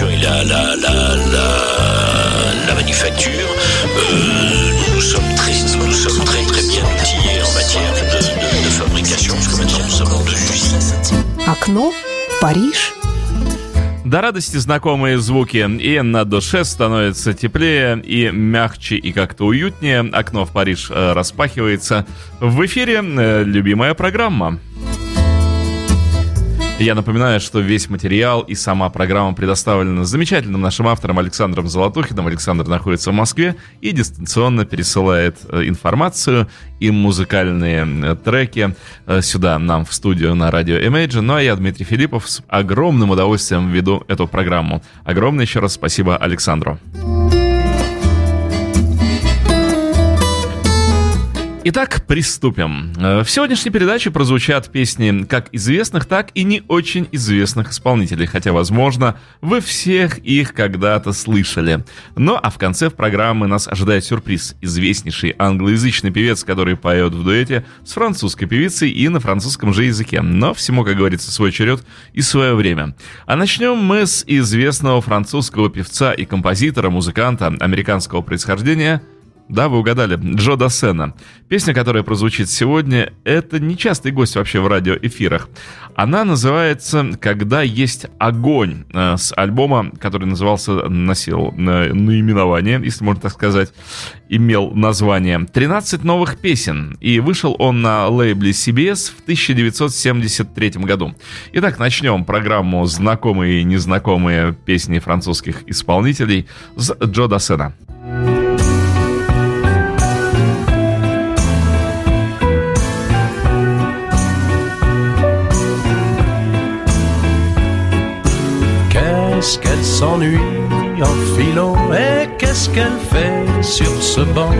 fabrication et la, la, la, la, la manufacture, euh, nous sommes très, nous sommes très très bien outillés en matière de, de, de fabrication, parce que maintenant nous sommes en deux usines. Окно в Париж. До радости знакомые звуки, и на душе становится теплее и мягче, и как-то уютнее. Окно в Париж э, распахивается. В эфире э, любимая программа. Я напоминаю, что весь материал и сама программа предоставлена замечательным нашим автором Александром Золотухиным. Александр находится в Москве и дистанционно пересылает э, информацию и музыкальные э, треки э, сюда, нам в студию на радио Imagine. Ну а я, Дмитрий Филиппов, с огромным удовольствием веду эту программу. Огромное еще раз спасибо Александру. Итак, приступим. Э, В сегодняшней передаче прозвучат песни как известных, так и не очень известных исполнителей, хотя, возможно, вы всех их когда-то слышали. Ну а в конце программы нас ожидает сюрприз. Известнейший англоязычный певец, который поет в дуэте с французской певицей и на французском же языке. Но всему, как говорится, свой черед и свое время. А начнем мы с известного французского певца и композитора, музыканта американского происхождения – да, вы угадали. Джо Дассена. Песня, которая прозвучит сегодня, это нечастый гость вообще в радиоэфирах. Она называется «Когда есть огонь» э, с альбома, который назывался, носил э, наименование, если можно так сказать, имел название «13 новых песен». И вышел он на лейбле CBS в 1973 году. Итак, начнем программу «Знакомые и незнакомые песни французских исполнителей» с Джо Дассена. S'ennuie. En philo et qu'est-ce qu'elle fait sur ce banc?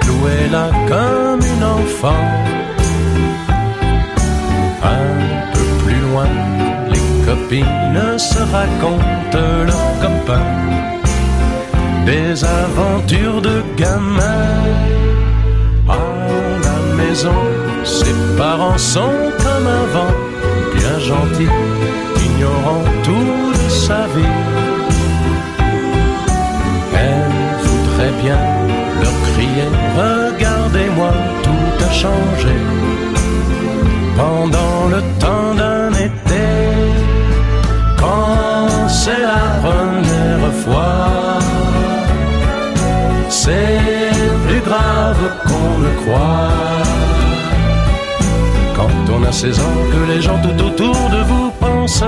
Clouée là comme une enfant. Un peu plus loin, les copines se racontent leurs copains Des aventures de gamins. À la maison, ses parents sont comme un vent Bien gentils, ignorant tout Elle voudrait bien leur crier Regardez-moi, tout a changé. Pendant le temps d'un été Quand c'est la première fois C'est plus grave qu'on ne croit quand on a 16 ans, que les gens tout autour de vous pensent,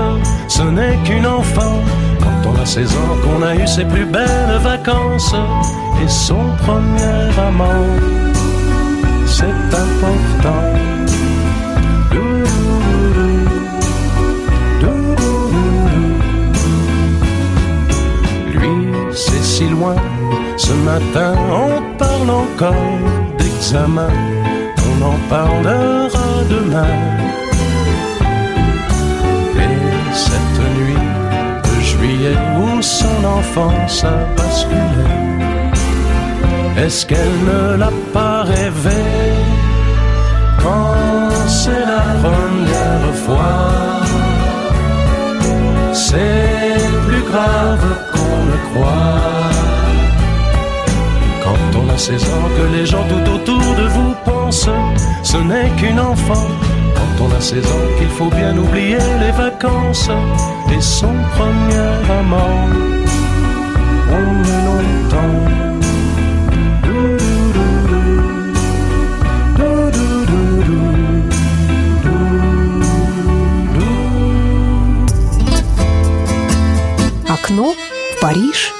ce n'est qu'une enfant. Quand on a 16 ans, qu'on a eu ses plus belles vacances et son premier amant, c'est important. Lui, c'est si loin. Ce matin, on parle encore d'examen. On en parlera demain. Et cette nuit de juillet où son enfance a basculé, est-ce qu'elle ne l'a pas rêvé quand c'est la première fois? C'est plus grave qu'on ne croit Quand on a 16 ans, que les gens tout autour de vous pensent, ce n'est qu'une enfant. Quand on a 16 ans, qu'il faut bien oublier les vacances et son premier amant. On est longtemps. Окно в Париж.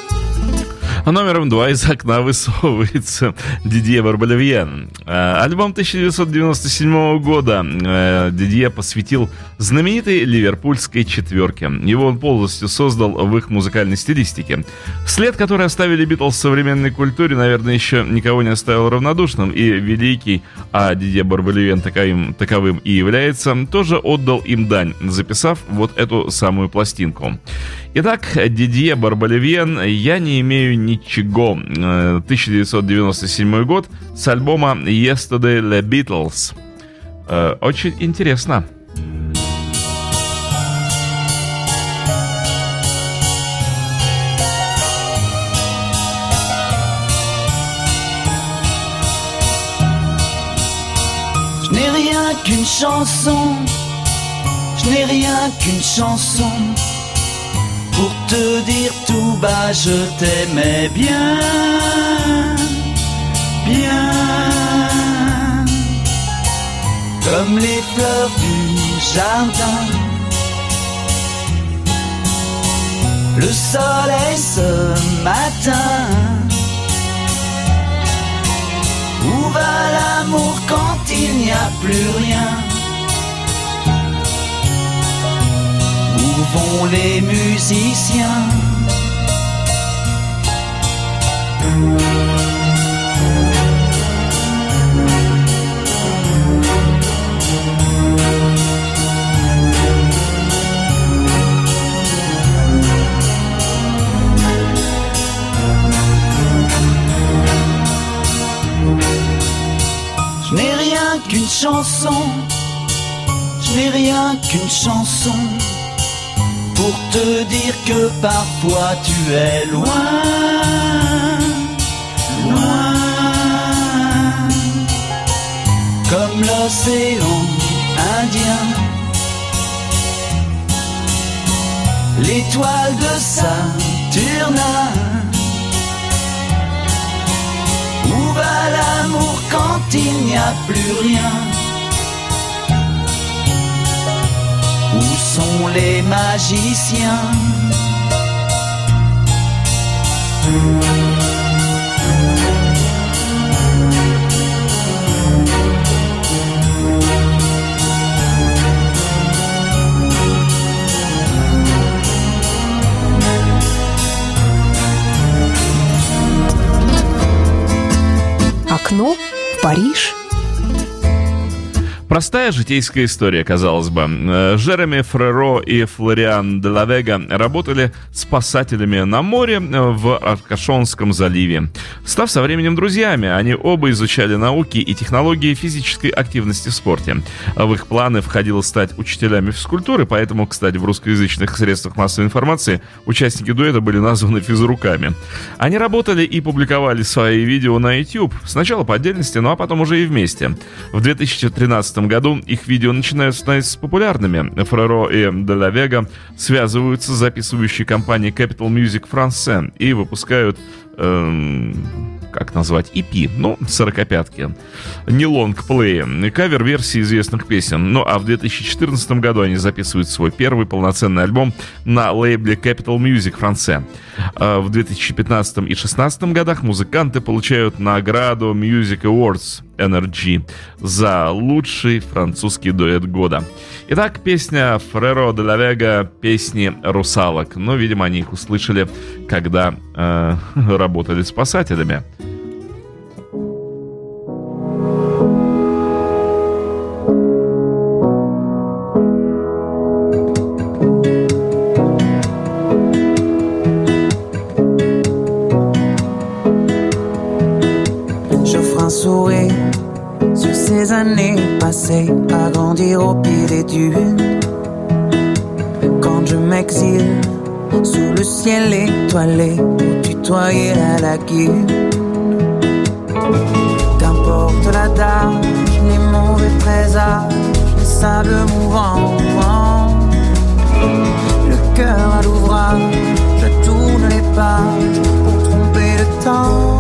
Номером два из окна высовывается Дидье Барбалевьен. Э, Альбом 1997 года э, Дидье посвятил знаменитой ливерпульской четверке. Его он полностью создал в их музыкальной стилистике. След, который оставили Битлз в современной культуре, наверное, еще никого не оставил равнодушным, и великий, а Дидье Барбалевьен таковым, таковым и является, тоже отдал им дань, записав вот эту самую пластинку. Итак, Дидье Барбалевен «Я не имею ничего». 1997 год с альбома «Yesterday the Beatles». Очень интересно. Je n'ai rien qu'une chanson, je n'ai rien qu'une chanson. Pour te dire tout bas, je t'aimais bien, bien, comme les fleurs du jardin. Le soleil ce matin. Où va l'amour quand il n'y a plus rien? Les musiciens. Je n'ai rien qu'une chanson, je n'ai rien qu'une chanson pour te dire que parfois tu es loin, loin, comme l'océan Indien. L'étoile de Saturnin. Où va l'amour quand il n'y a plus rien? Sont les magiciens Простая житейская история, казалось бы. Э, Жереми Фреро и Флориан Делавега работали спасателями на море э, в Аркашонском заливе. Став со временем друзьями, они оба изучали науки и технологии физической активности в спорте. В их планы входило стать учителями физкультуры, поэтому, кстати, в русскоязычных средствах массовой информации участники дуэта были названы физруками. Они работали и публиковали свои видео на YouTube. Сначала по отдельности, ну а потом уже и вместе. В 2013 году их видео начинают становиться популярными. Фреро и Деля Вега связываются с записывающей компанией Capital Music France и выпускают эм, как назвать, EP, ну, сорокопятки, не лонгплеи, кавер-версии известных песен. Ну, а в 2014 году они записывают свой первый полноценный альбом на лейбле Capital Music France. А в 2015 и 2016 годах музыканты получают награду Music Awards Energy за лучший французский дуэт года. Итак, песня Фреро де ла Вега, песни русалок. Ну, видимо, они их услышали, когда э, работали спасателями. Ces années passées à grandir au pied des dunes. Quand je m'exile sous le ciel étoilé pour tutoyer la lagune. Qu'importe l'adage, les mauvais présages, les sables mouvants. Le cœur à l'ouvrage, je tourne les pages pour tromper le temps.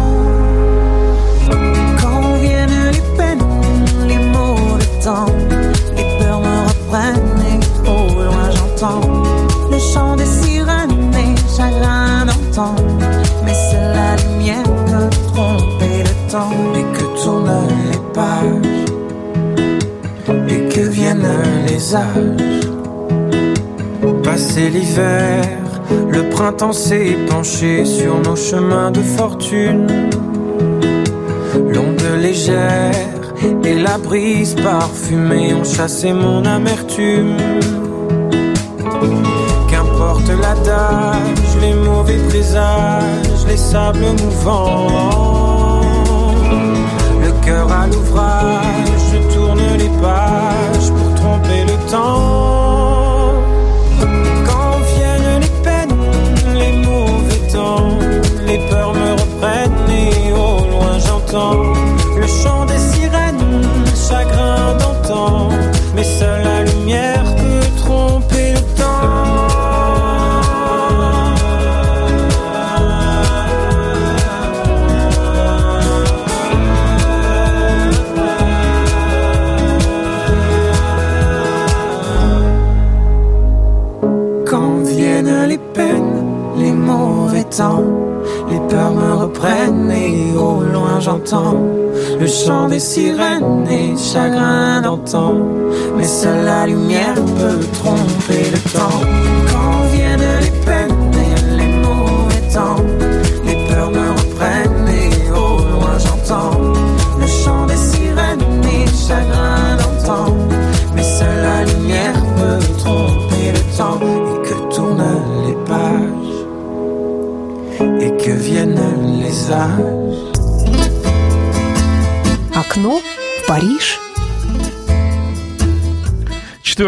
Le chant des sirènes et chagrin d'antan. Mais c'est la lumière que tromper le temps et que tournent les pages et que viennent les âges. Passé l'hiver, le printemps s'est penché sur nos chemins de fortune. L'onde légère et la brise parfumée ont chassé mon amertume. Qu'importe l'adage, les mauvais présages, les sables mouvants. Le cœur à l'ouvrage, je tourne les pages pour tromper le temps. Quand viennent les peines, les mauvais temps, les peurs me reprennent et au loin j'entends le chant des sirènes et chagrin d'antan. Mais seule la lumière peut tromper le temps.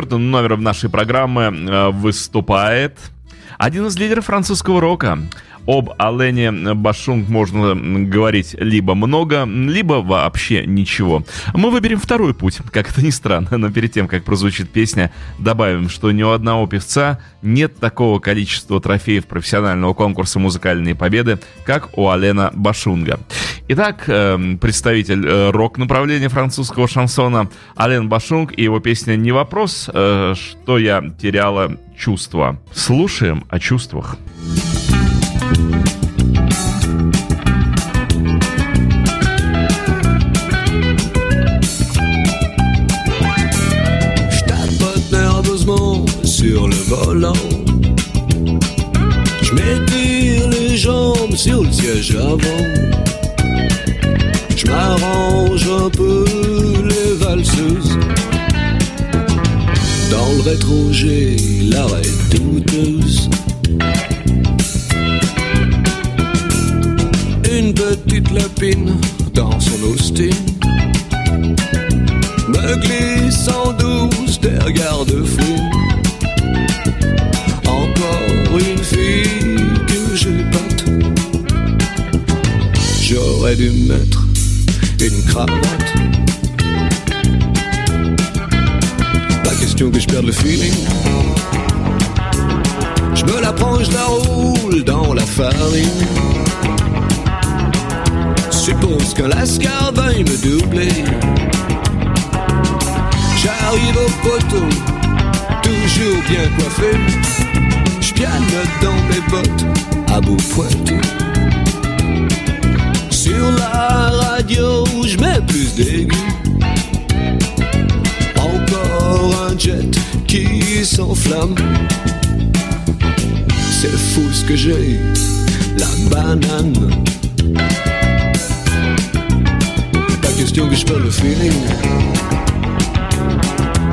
Четвертым номером нашей программы э, выступает один из лидеров французского рока. Об Алене Башунг можно говорить либо много, либо вообще ничего. Мы выберем второй путь, как это ни странно, но перед тем, как прозвучит песня, добавим, что ни у одного певца нет такого количества трофеев профессионального конкурса «Музыкальные победы», как у Алена Башунга. Итак, эм, представитель э, рок-направления французского шансона Ален Башунг и его песня «Не вопрос, э, что я теряла чувства». Слушаем о чувствах. Nerveusement sur le volant. Je m'étire les jambes sur le siège avant. Je m'arrange un peu les valseuses. Dans le rétro, j'ai l'arrêt douteuse. Dans son Austin me glisse en douce des regards de fou. Encore une fille que j'épate. J'aurais dû mettre une cravate. Pas question que je perde le feeling. Je me la prends, je la roule dans la farine. Suppose qu'un lascar veuille me doubler. J'arrive au poteau, toujours bien coiffé. Je pianote dans mes bottes, à bout pointu. Sur la radio, je mets plus d'aigus. Encore un jet qui s'enflamme. C'est fou ce que j'ai, la banane. Perds le feeling.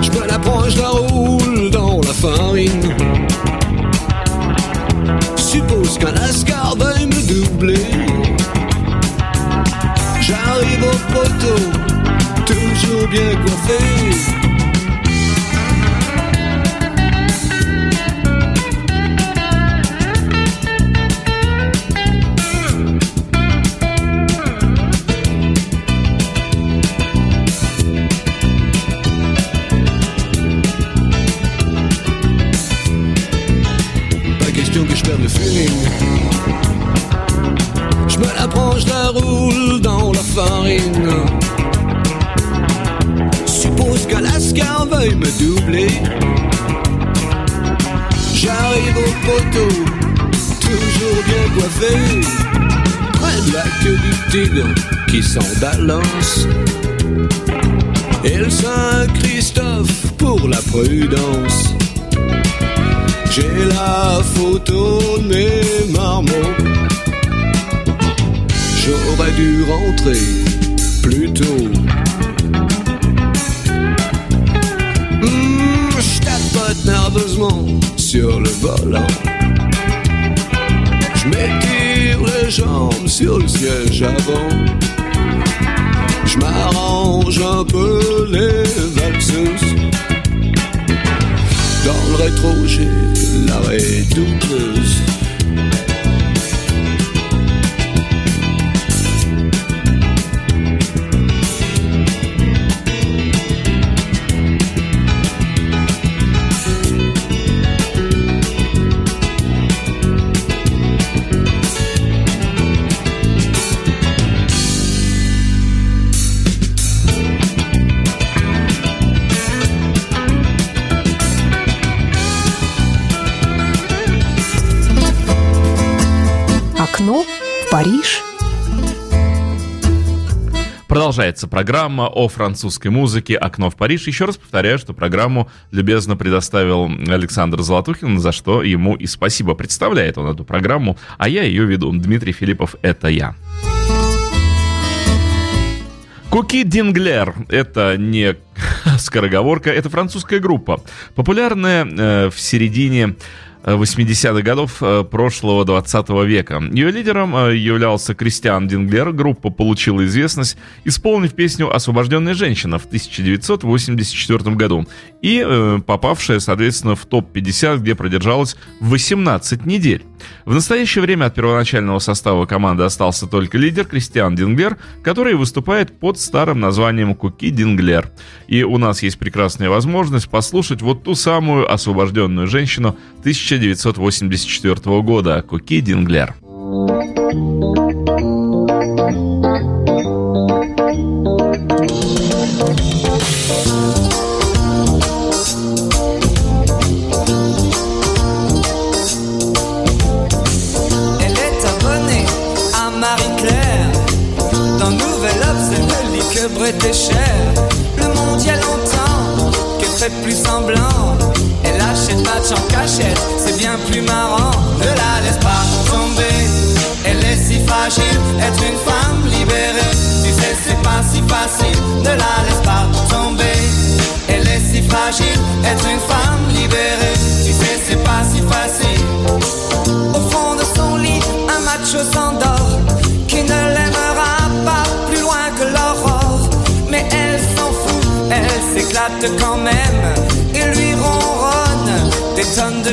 Je me la prends, je la roule dans la farine. Suppose qu'un lascar veuille me doubler. J'arrive au poteau, toujours bien coiffé. that loss Париж. Продолжается программа о французской музыке «Окно в Париж». Еще раз повторяю, что программу любезно предоставил Александр Золотухин, за что ему и спасибо. Представляет он эту программу, а я ее веду. Дмитрий Филиппов – это я. Куки Динглер – это не скороговорка, это французская группа, популярная э, в середине 80-х годов э, прошлого 20 века. Ее лидером э, являлся Кристиан Динглер. Группа получила известность, исполнив песню «Освобожденная женщина» в 1984 году и э, попавшая, соответственно, в топ-50, где продержалась 18 недель. В настоящее время от первоначального состава команды остался только лидер Кристиан Динглер, который выступает под старым названием Куки Динглер. И у нас есть прекрасная возможность послушать вот ту самую освобожденную женщину 1984 года Куки Динглер. Le monde y a longtemps qu'elle fait plus semblant. Elle achète match en cachette, c'est bien plus marrant. Ne la laisse pas tomber, elle est si fragile. Être une femme libérée,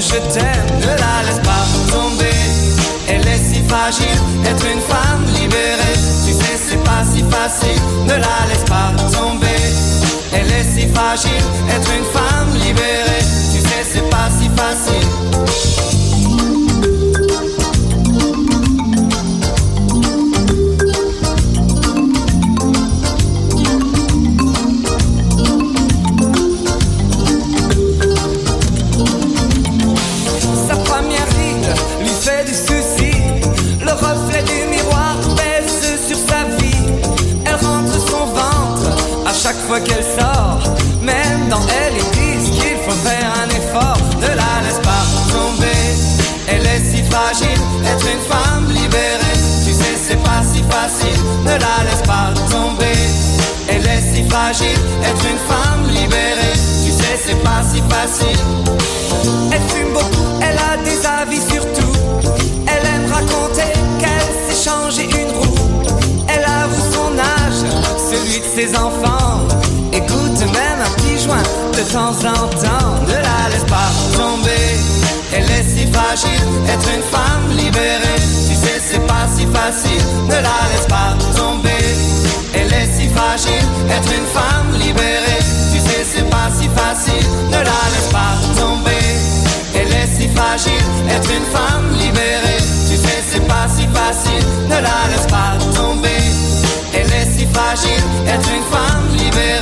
je t'aime. Ne la laisse pas tomber, elle est si fragile. Être une femme libérée, tu sais, c'est pas si facile. Ne la laisse pas tomber, elle est si fragile. Être une femme libérée, tu sais, c'est pas si facile. Être une femme libérée. Tu sais, c'est pas si facile. Ne la laisse pas tomber. Elle est si fragile, être une femme libérée. Tu sais, c'est pas si facile. Elle fume beaucoup, elle a des avis sur tout. Elle aime raconter qu'elle s'est changé une roue. Elle avoue son âge, celui de ses enfants. Écoute même un petit joint de temps en temps. Ne la laisse pas tomber. Elle est si fragile, être une femme libérée. Tu sais, c'est pas si facile. Ne la laisse pas tomber. Elle est si fragile, être une femme libérée. Tu sais, c'est pas si facile. Ne la laisse pas tomber. Elle est si fragile, être une femme libérée. Tu sais, c'est pas si facile. Ne la laisse pas tomber. Elle est si fragile, être une femme libérée.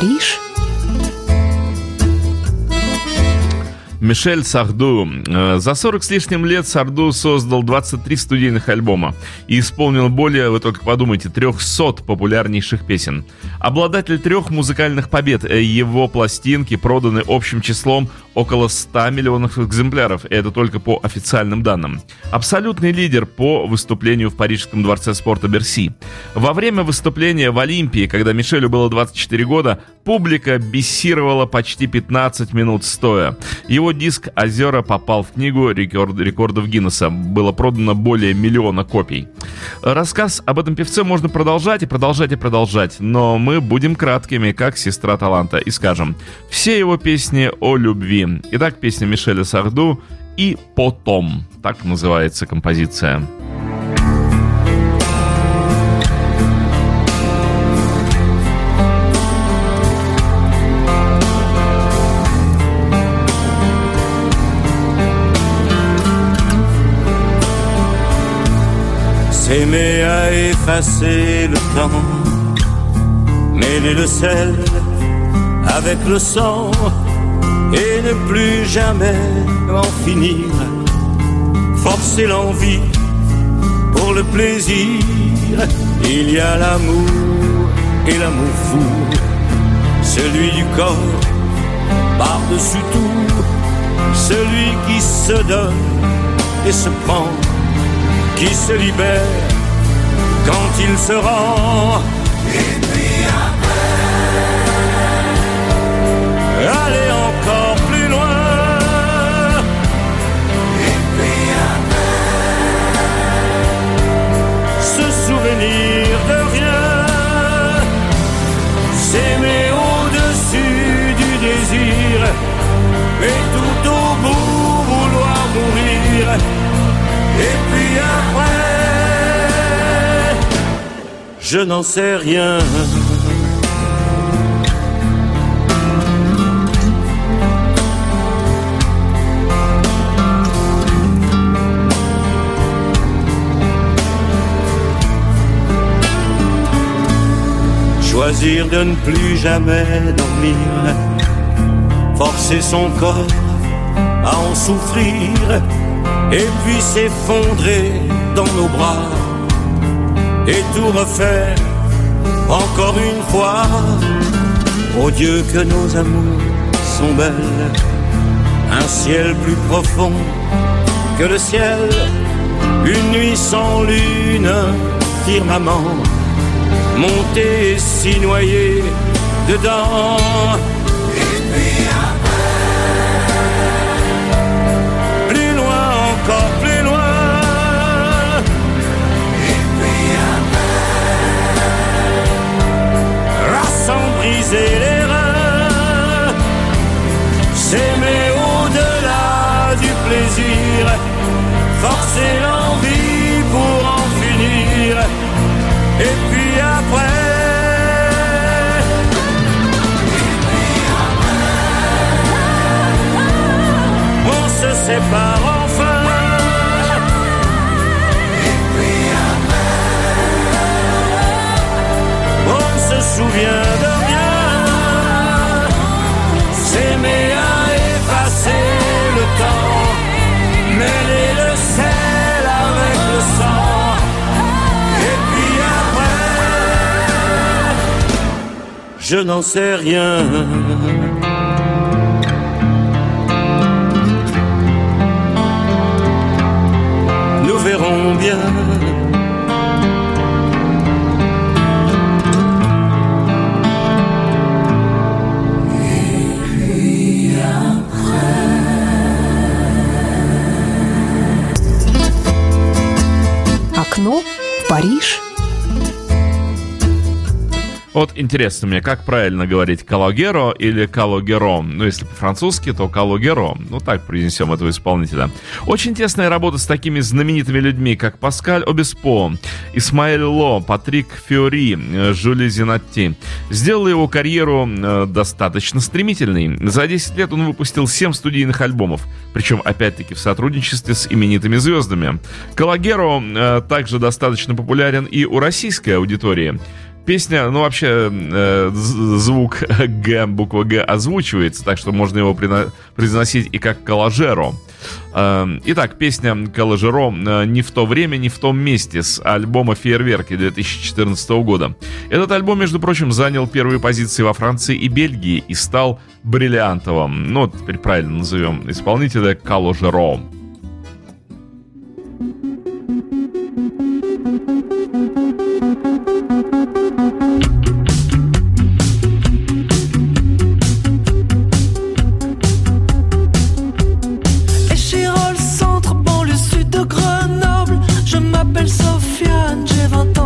Париж. Мишель Сарду. Э, За 40 с лишним лет Сарду создал 23 студийных альбома и исполнил более, вы только подумайте, 300 популярнейших песен. Обладатель трех музыкальных побед, э, его пластинки проданы общим числом около 100 миллионов экземпляров, и это только по официальным данным. Абсолютный лидер по выступлению в Парижском дворце спорта Берси. Во время выступления в Олимпии, когда Мишелю было 24 года, публика бессировала почти 15 минут стоя. Его диск «Озера» попал в книгу рекорд, рекордов Гиннесса. Было продано более миллиона копий. Рассказ об этом певце можно продолжать и продолжать и продолжать, но мы будем краткими, как сестра таланта, и скажем, все его песни о любви. Итак, песня Мишеля Сарду и «Потом». Так называется композиция. S'aimer à effacer le temps, mêler le sel avec le sang et ne plus jamais en finir. Forcer l'envie pour le plaisir, il y a l'amour et l'amour fou, celui du corps par-dessus tout, celui qui se donne et se prend, qui se libère quand il se rend. Et puis après, allez je n'en sais rien. Choisir de ne plus jamais dormir, forcer son corps à en souffrir, et puis s'effondrer dans nos bras, et tout refaire encore une fois. Oh Dieu, que nos amours sont belles, un ciel plus profond que le ciel, une nuit sans lune, firmament monter et s'y dedans. Sans briser les reins, s'aimer au-delà du plaisir, forcer l'envie pour en finir. Et puis après, on se sépare enfin. Et puis après, on se souvient je n'en sais rien. Nous verrons bien. Вот интересно мне, как правильно говорить Калогеро или Калогеро? Ну, если по-французски, то Калогеро. Ну, так произнесем этого исполнителя. Очень тесная работа с такими знаменитыми людьми, как Паскаль Обеспо, Исмаэль Ло, Патрик Фиори, э, Жюли Зинатти. Сделала его карьеру э, достаточно стремительной. За 10 лет он выпустил 7 студийных альбомов, причем опять-таки в сотрудничестве с именитыми звездами. Калагеро э, также достаточно популярен и у российской аудитории. Песня, ну вообще, э, звук Г, буква Г озвучивается, так что можно его произносить и как Калажеро. Эм, итак, песня Калажеро э, «Не в то время, не в том месте» с альбома «Фейерверки» 2014 года. Этот альбом, между прочим, занял первые позиции во Франции и Бельгии и стал бриллиантовым. Ну, теперь правильно назовем исполнителя Калажеро. Париж. m'appelle Sofia, j'ai 20 ans.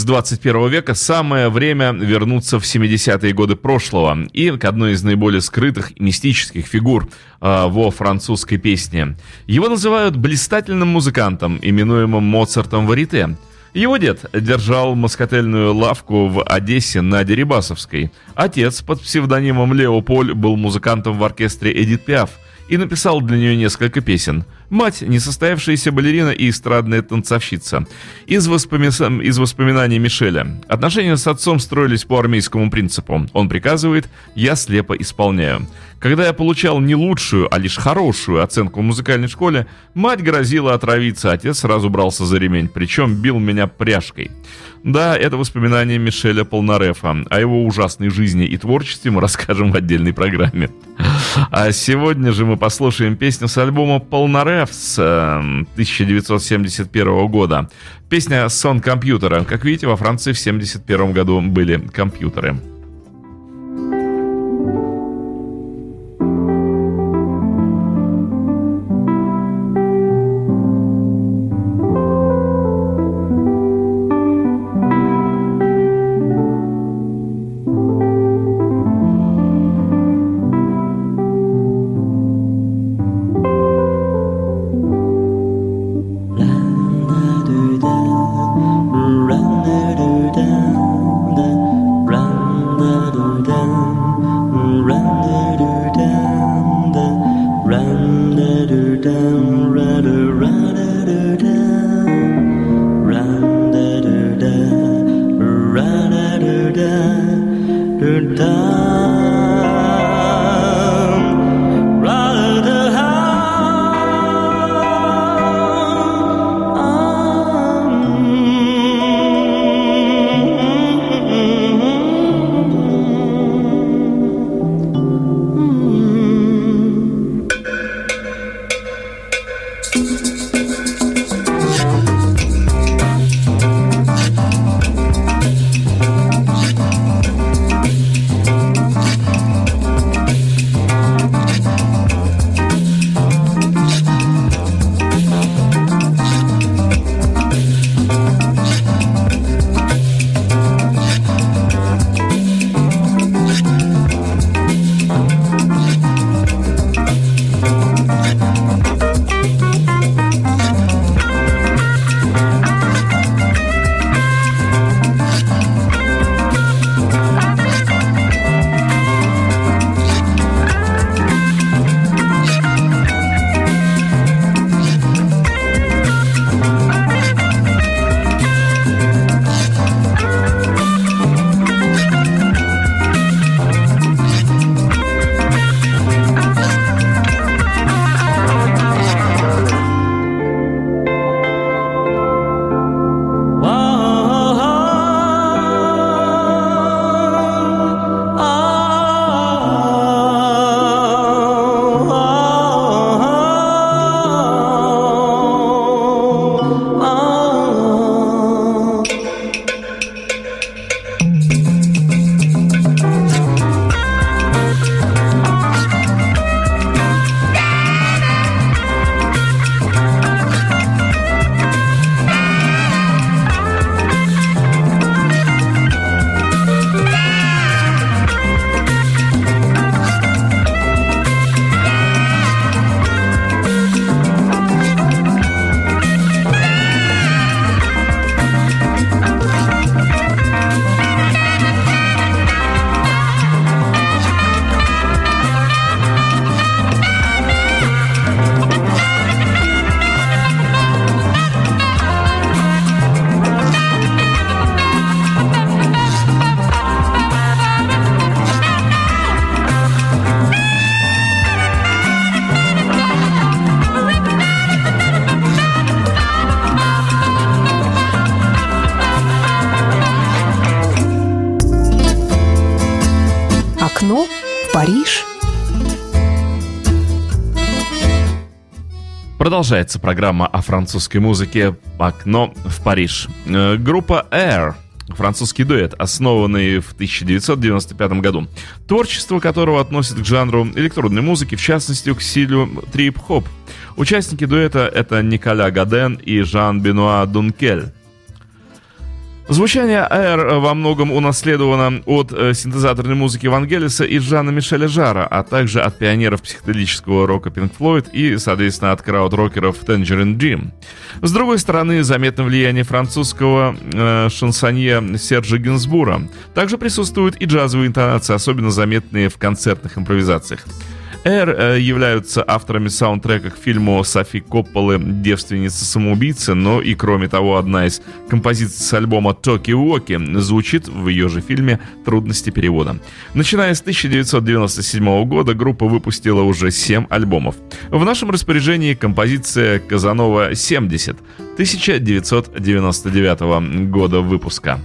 Из 21 века самое время вернуться в 70-е годы прошлого и к одной из наиболее скрытых мистических фигур э, во французской песне. Его называют блистательным музыкантом, именуемым Моцартом Варите. Его дед держал москотельную лавку в Одессе на Дерибасовской. Отец под псевдонимом Леополь был музыкантом в оркестре Эдит Пиаф и написал для нее несколько песен – Мать – несостоявшаяся балерина и эстрадная танцовщица. Из, воспоми... из воспоминаний Мишеля. Отношения с отцом строились по армейскому принципу. Он приказывает, я слепо исполняю. Когда я получал не лучшую, а лишь хорошую оценку в музыкальной школе, мать грозила отравиться, отец сразу брался за ремень, причем бил меня пряжкой. Да, это воспоминания Мишеля Полнарефа. О его ужасной жизни и творчестве мы расскажем в отдельной программе. А сегодня же мы послушаем песню с альбома Полнареф с 1971 эм, года. Песня «Сон компьютера». Как видите, во Франции в 1971 году были компьютеры. Продолжается программа о французской музыке «Окно в Париж». Э, группа Air французский дуэт, основанный в 1995 году, творчество которого относит к жанру электронной музыки, в частности к стилю трип-хоп. Участники дуэта — это Николя Гаден и Жан-Бенуа Дункель. Звучание Air во многом унаследовано от э, синтезаторной музыки Вангелиса и Жана Мишеля Жара, а также от пионеров психоделического рока Pink Floyd и, соответственно, от крауд-рокеров Tangerine Dream. С другой стороны, заметно влияние французского э, шансонье Сержа Гинсбура. Также присутствуют и джазовые интонации, особенно заметные в концертных импровизациях. Air э, являются авторами саундтрека к фильму Софи Копполы «Девственница-самоубийца», но и кроме того, одна из композиций с альбома «Токи Уоки» звучит в ее же фильме «Трудности перевода». Начиная с 1997 года группа выпустила уже 7 альбомов. В нашем распоряжении композиция «Казанова 70» 1999 года выпуска.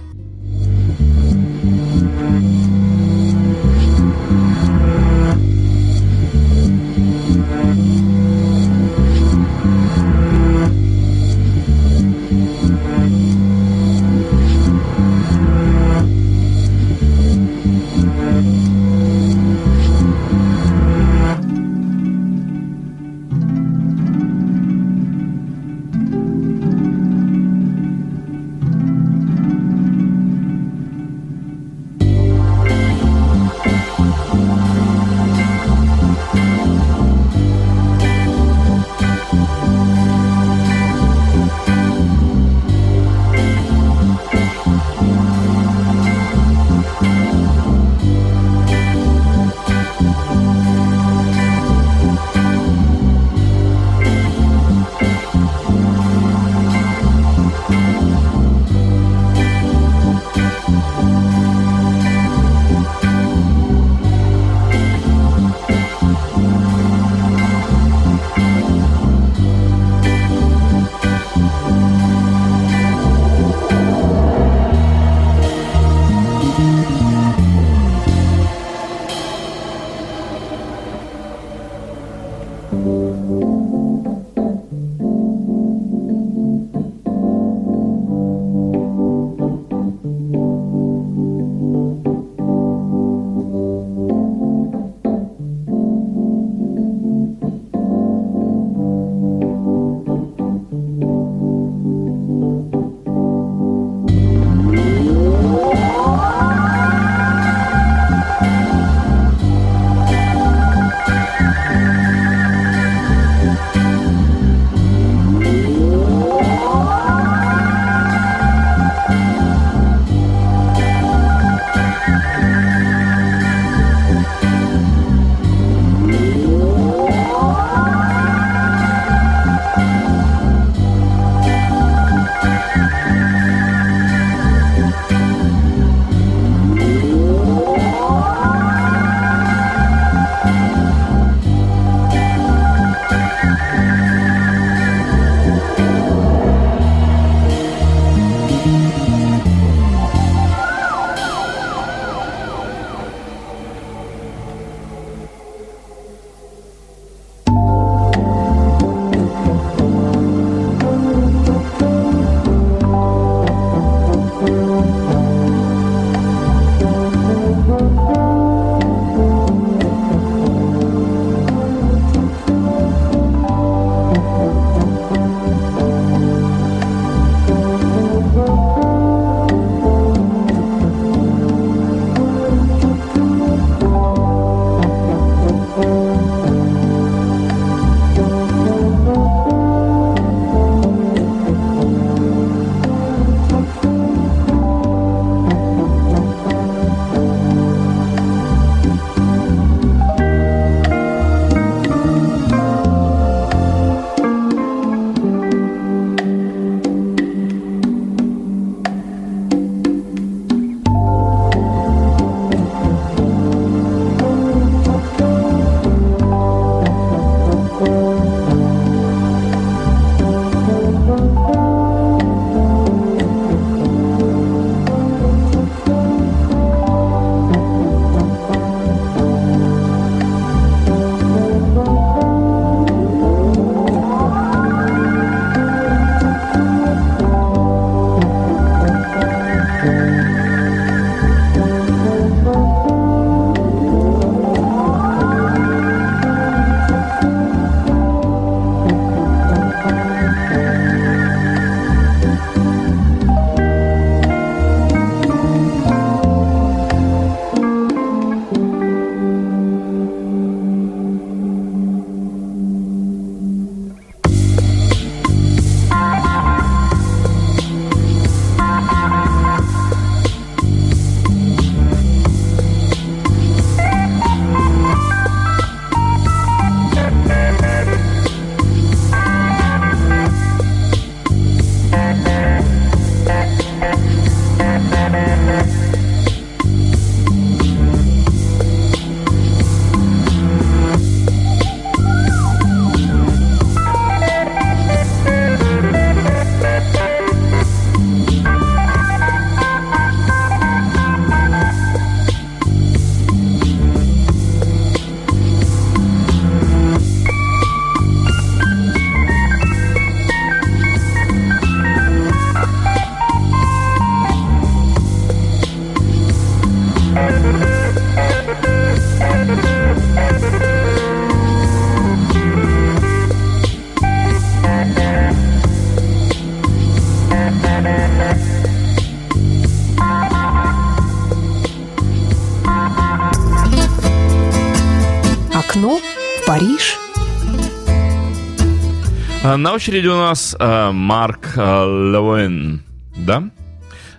На очереди у нас э, Марк э, Левен. Да?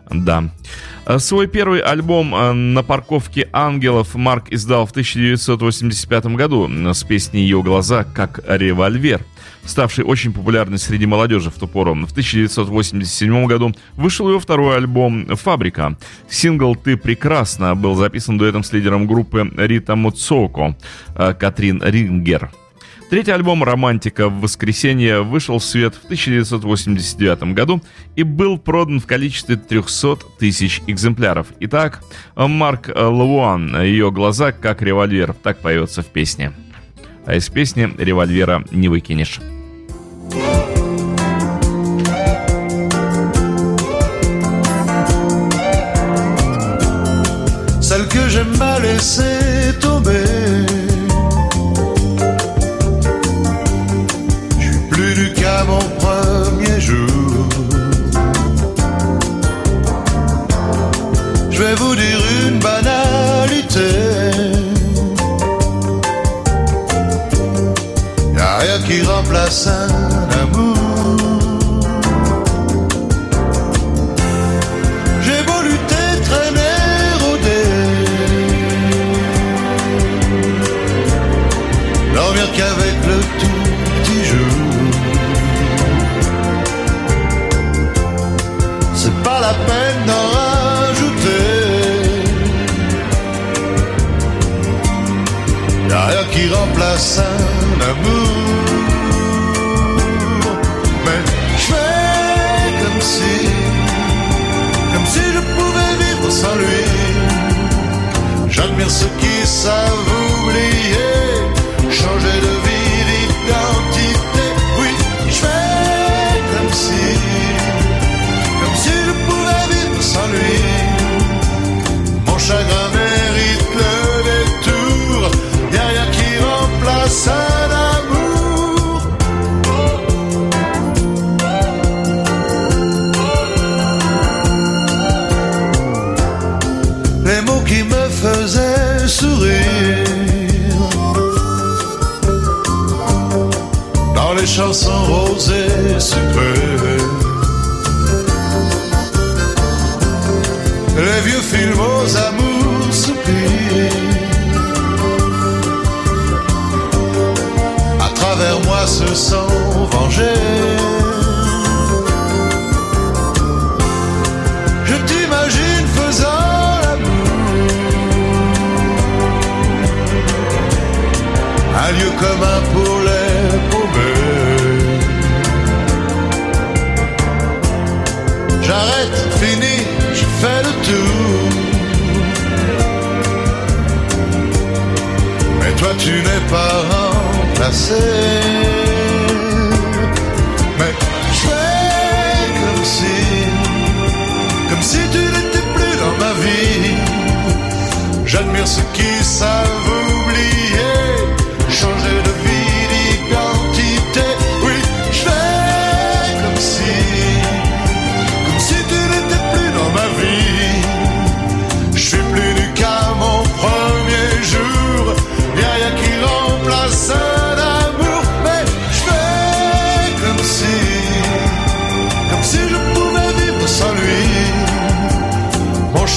Да. Э, Свой первый альбом э, «На парковке ангелов» Марк издал в 1985 году э, с песней «Ее глаза как револьвер», ставший очень популярной среди молодежи в ту пору. В 1987 году вышел его второй альбом «Фабрика». Сингл «Ты прекрасна» был записан дуэтом с лидером группы Рита Муцоко э, Катрин Рингер. Третий альбом «Романтика в воскресенье» вышел в свет в 1989 году и был продан в количестве 300 тысяч экземпляров. Итак, Марк Лавуан «Ее глаза как револьвер» так поется в песне. А из песни «Револьвера не выкинешь». celle que j'aime m'a sun. J'arrête, fini, je fais le tour. Mais toi tu n'es pas remplacé. Mais je fais comme si comme si tu n'étais plus dans ma vie. J'admire ceux qui savent oublier,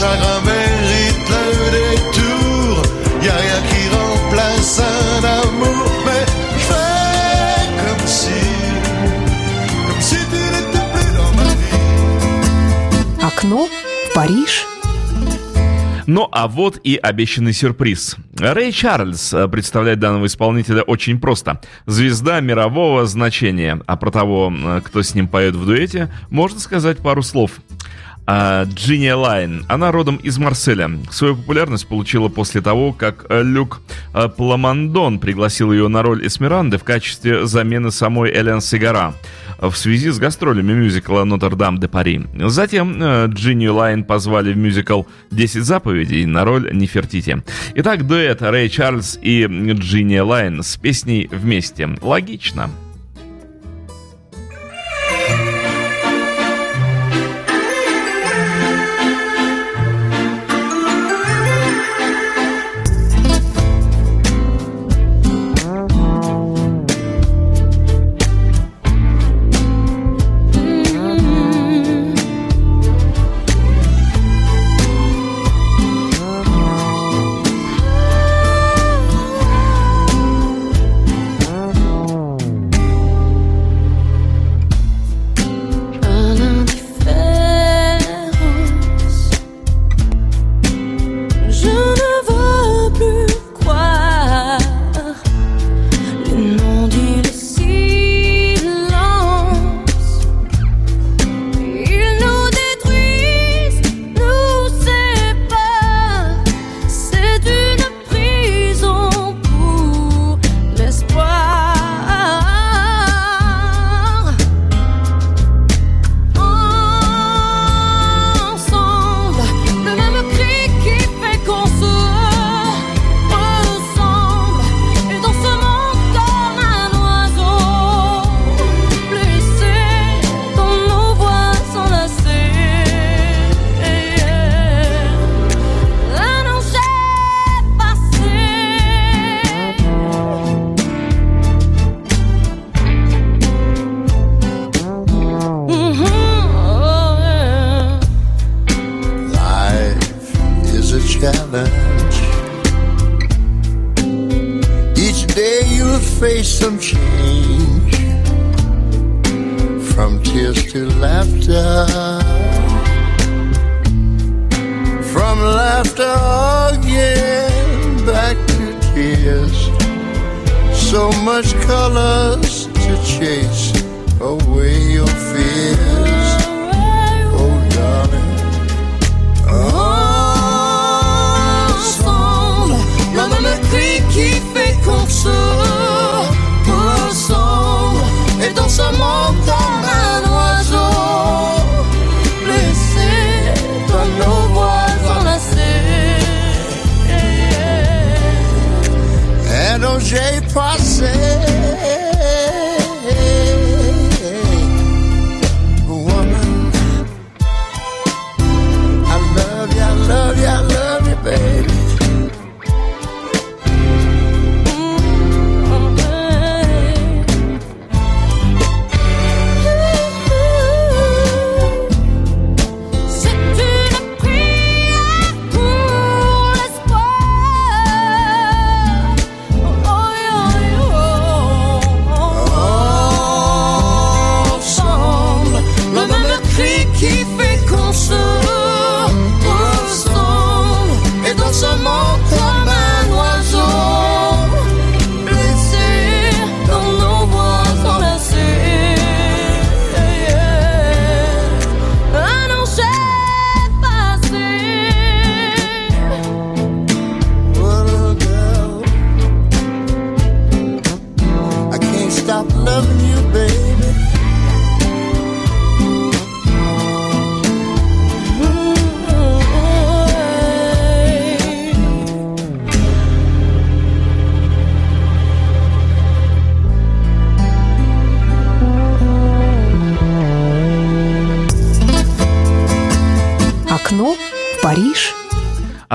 chagrin mérite le détour. Y'a rien qui remplace un amour, mais je fais comme si, comme si tu n'étais plus dans ma vie. Окно в Париж. Ну а вот и обещанный сюрприз. Рэй Чарльз э, представляет данного исполнителя очень просто. Звезда мирового значения. А про того, э, кто с ним поет в дуэте, можно сказать пару слов. А, Джинни Лайн. Она родом из Марселя. Свою популярность получила после того, как э, Люк э, Пламандон пригласил ее на роль Эсмеранды в качестве замены самой Элен Сигара в связи с гастролями мюзикла «Нотр-Дам де Пари». Затем э, Джинни Лайн позвали в мюзикл «Десять заповедей» на роль Нефертити. Итак, дуэт Рэй Чарльз и Джинни Лайн с песней «Вместе». Логично. Face some change from tears to laughter, from laughter again back to tears. So much colors to chase away your fears. Oh, darling. ensemble. L'homme me crie qui fait qu'on se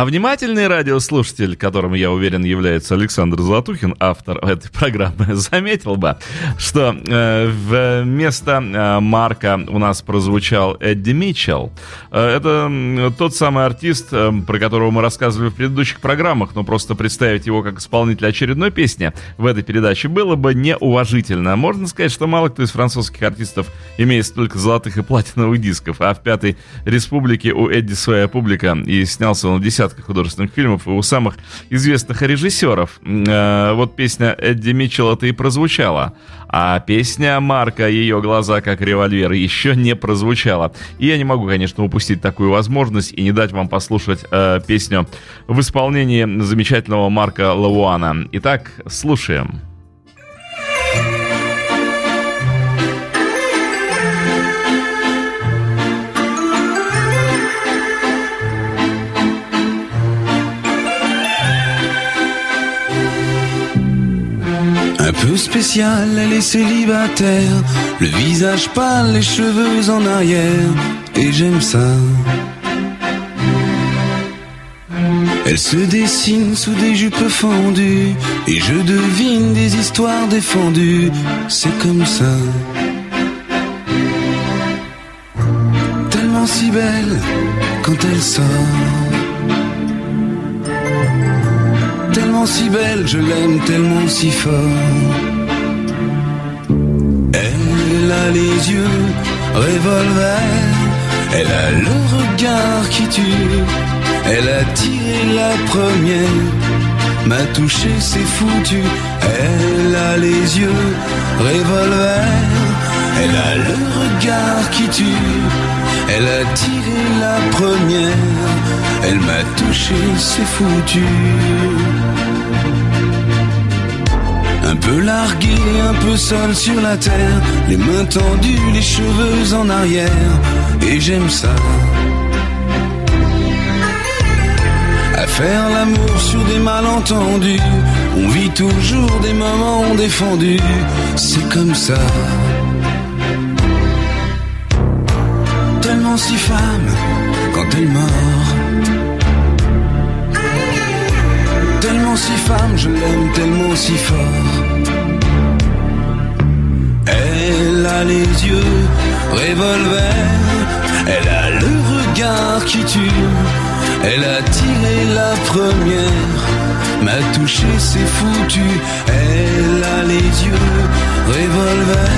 А внимательный радиослушатель, которым, я уверен, является Александр Золотухин, автор этой программы, заметил бы, что э, вместо э, Марка у нас прозвучал Эдди Митчелл. Э, это тот самый артист, э, про которого мы рассказывали в предыдущих программах, но просто представить его как исполнителя очередной песни в этой передаче было бы неуважительно. Можно сказать, что мало кто из французских артистов имеет столько золотых и платиновых дисков, а в Пятой Республике у Эдди своя публика, и снялся он в десятках художественных фильмов и у самых известных режиссеров. Э, Вот песня Эдди Митчелла-то и прозвучала, а песня Марка «Ее глаза как револьвер» еще не прозвучала. И я не могу, конечно, упустить такую возможность и не дать вам послушать э, песню в исполнении замечательного Марка Лауана. Итак, слушаем. Un peu spécial, elle est célibataire, le visage pâle, les cheveux en arrière, et j'aime ça. Elle se dessine sous des jupes fendues, et je devine des histoires défendues, c'est comme ça. Tellement si belle quand elle sort. Si belle, je l'aime tellement si fort. Elle a les yeux revolver, elle a le regard qui tue, elle a tiré la première, m'a touché, c'est foutu. Elle a les yeux revolver, elle a le regard qui tue, elle a tiré la première, elle m'a touché, c'est foutu. Peu largué, un peu seul sur la terre, les mains tendues, les cheveux en arrière, et j'aime ça. À faire l'amour sur des malentendus, on vit toujours des moments défendus, c'est comme ça. Tellement si femme quand elle mord. Tellement si femme, je l'aime tellement si fort. Elle a les yeux revolver, elle a le regard qui tue, elle a tiré la première, m'a touché, c'est foutu. Elle a les yeux revolver,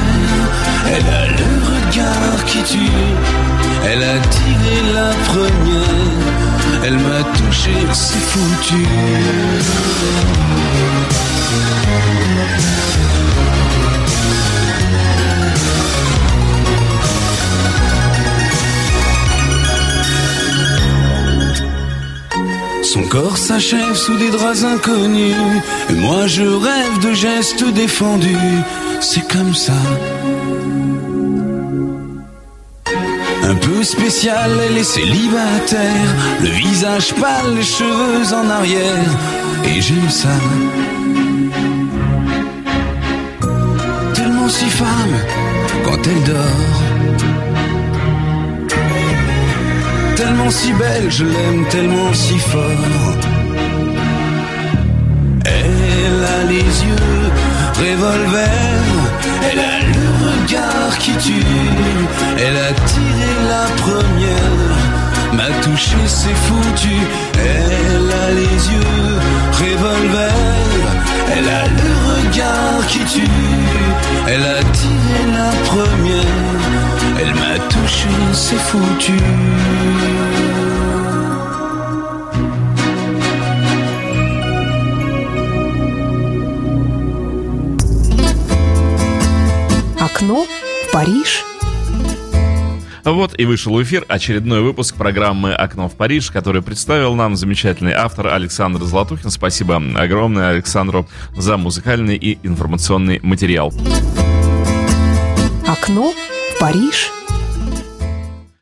elle a le regard qui tue. Elle a tiré la première, elle m'a touché, c'est foutu. Son corps s'achève sous des draps inconnus. Et moi je rêve de gestes défendus. C'est comme ça. Un peu spécial, elle est célibataire. Le visage pâle, les cheveux en arrière. Et j'aime ça. Tellement si femme quand elle dort. Si belle, je l'aime tellement si fort. Elle a les yeux revolver, elle a le regard qui tue, elle a tiré la première, m'a touché, c'est foutu. Elle a les yeux revolver, elle a le regard qui tue, elle a tiré la première, elle m'a touché, c'est foutu. Окно в Париж. Вот и вышел в эфир очередной выпуск программы «Окно в Париж», который представил нам замечательный автор Александр Златухин. Спасибо огромное Александру за музыкальный и информационный материал. Окно Париж.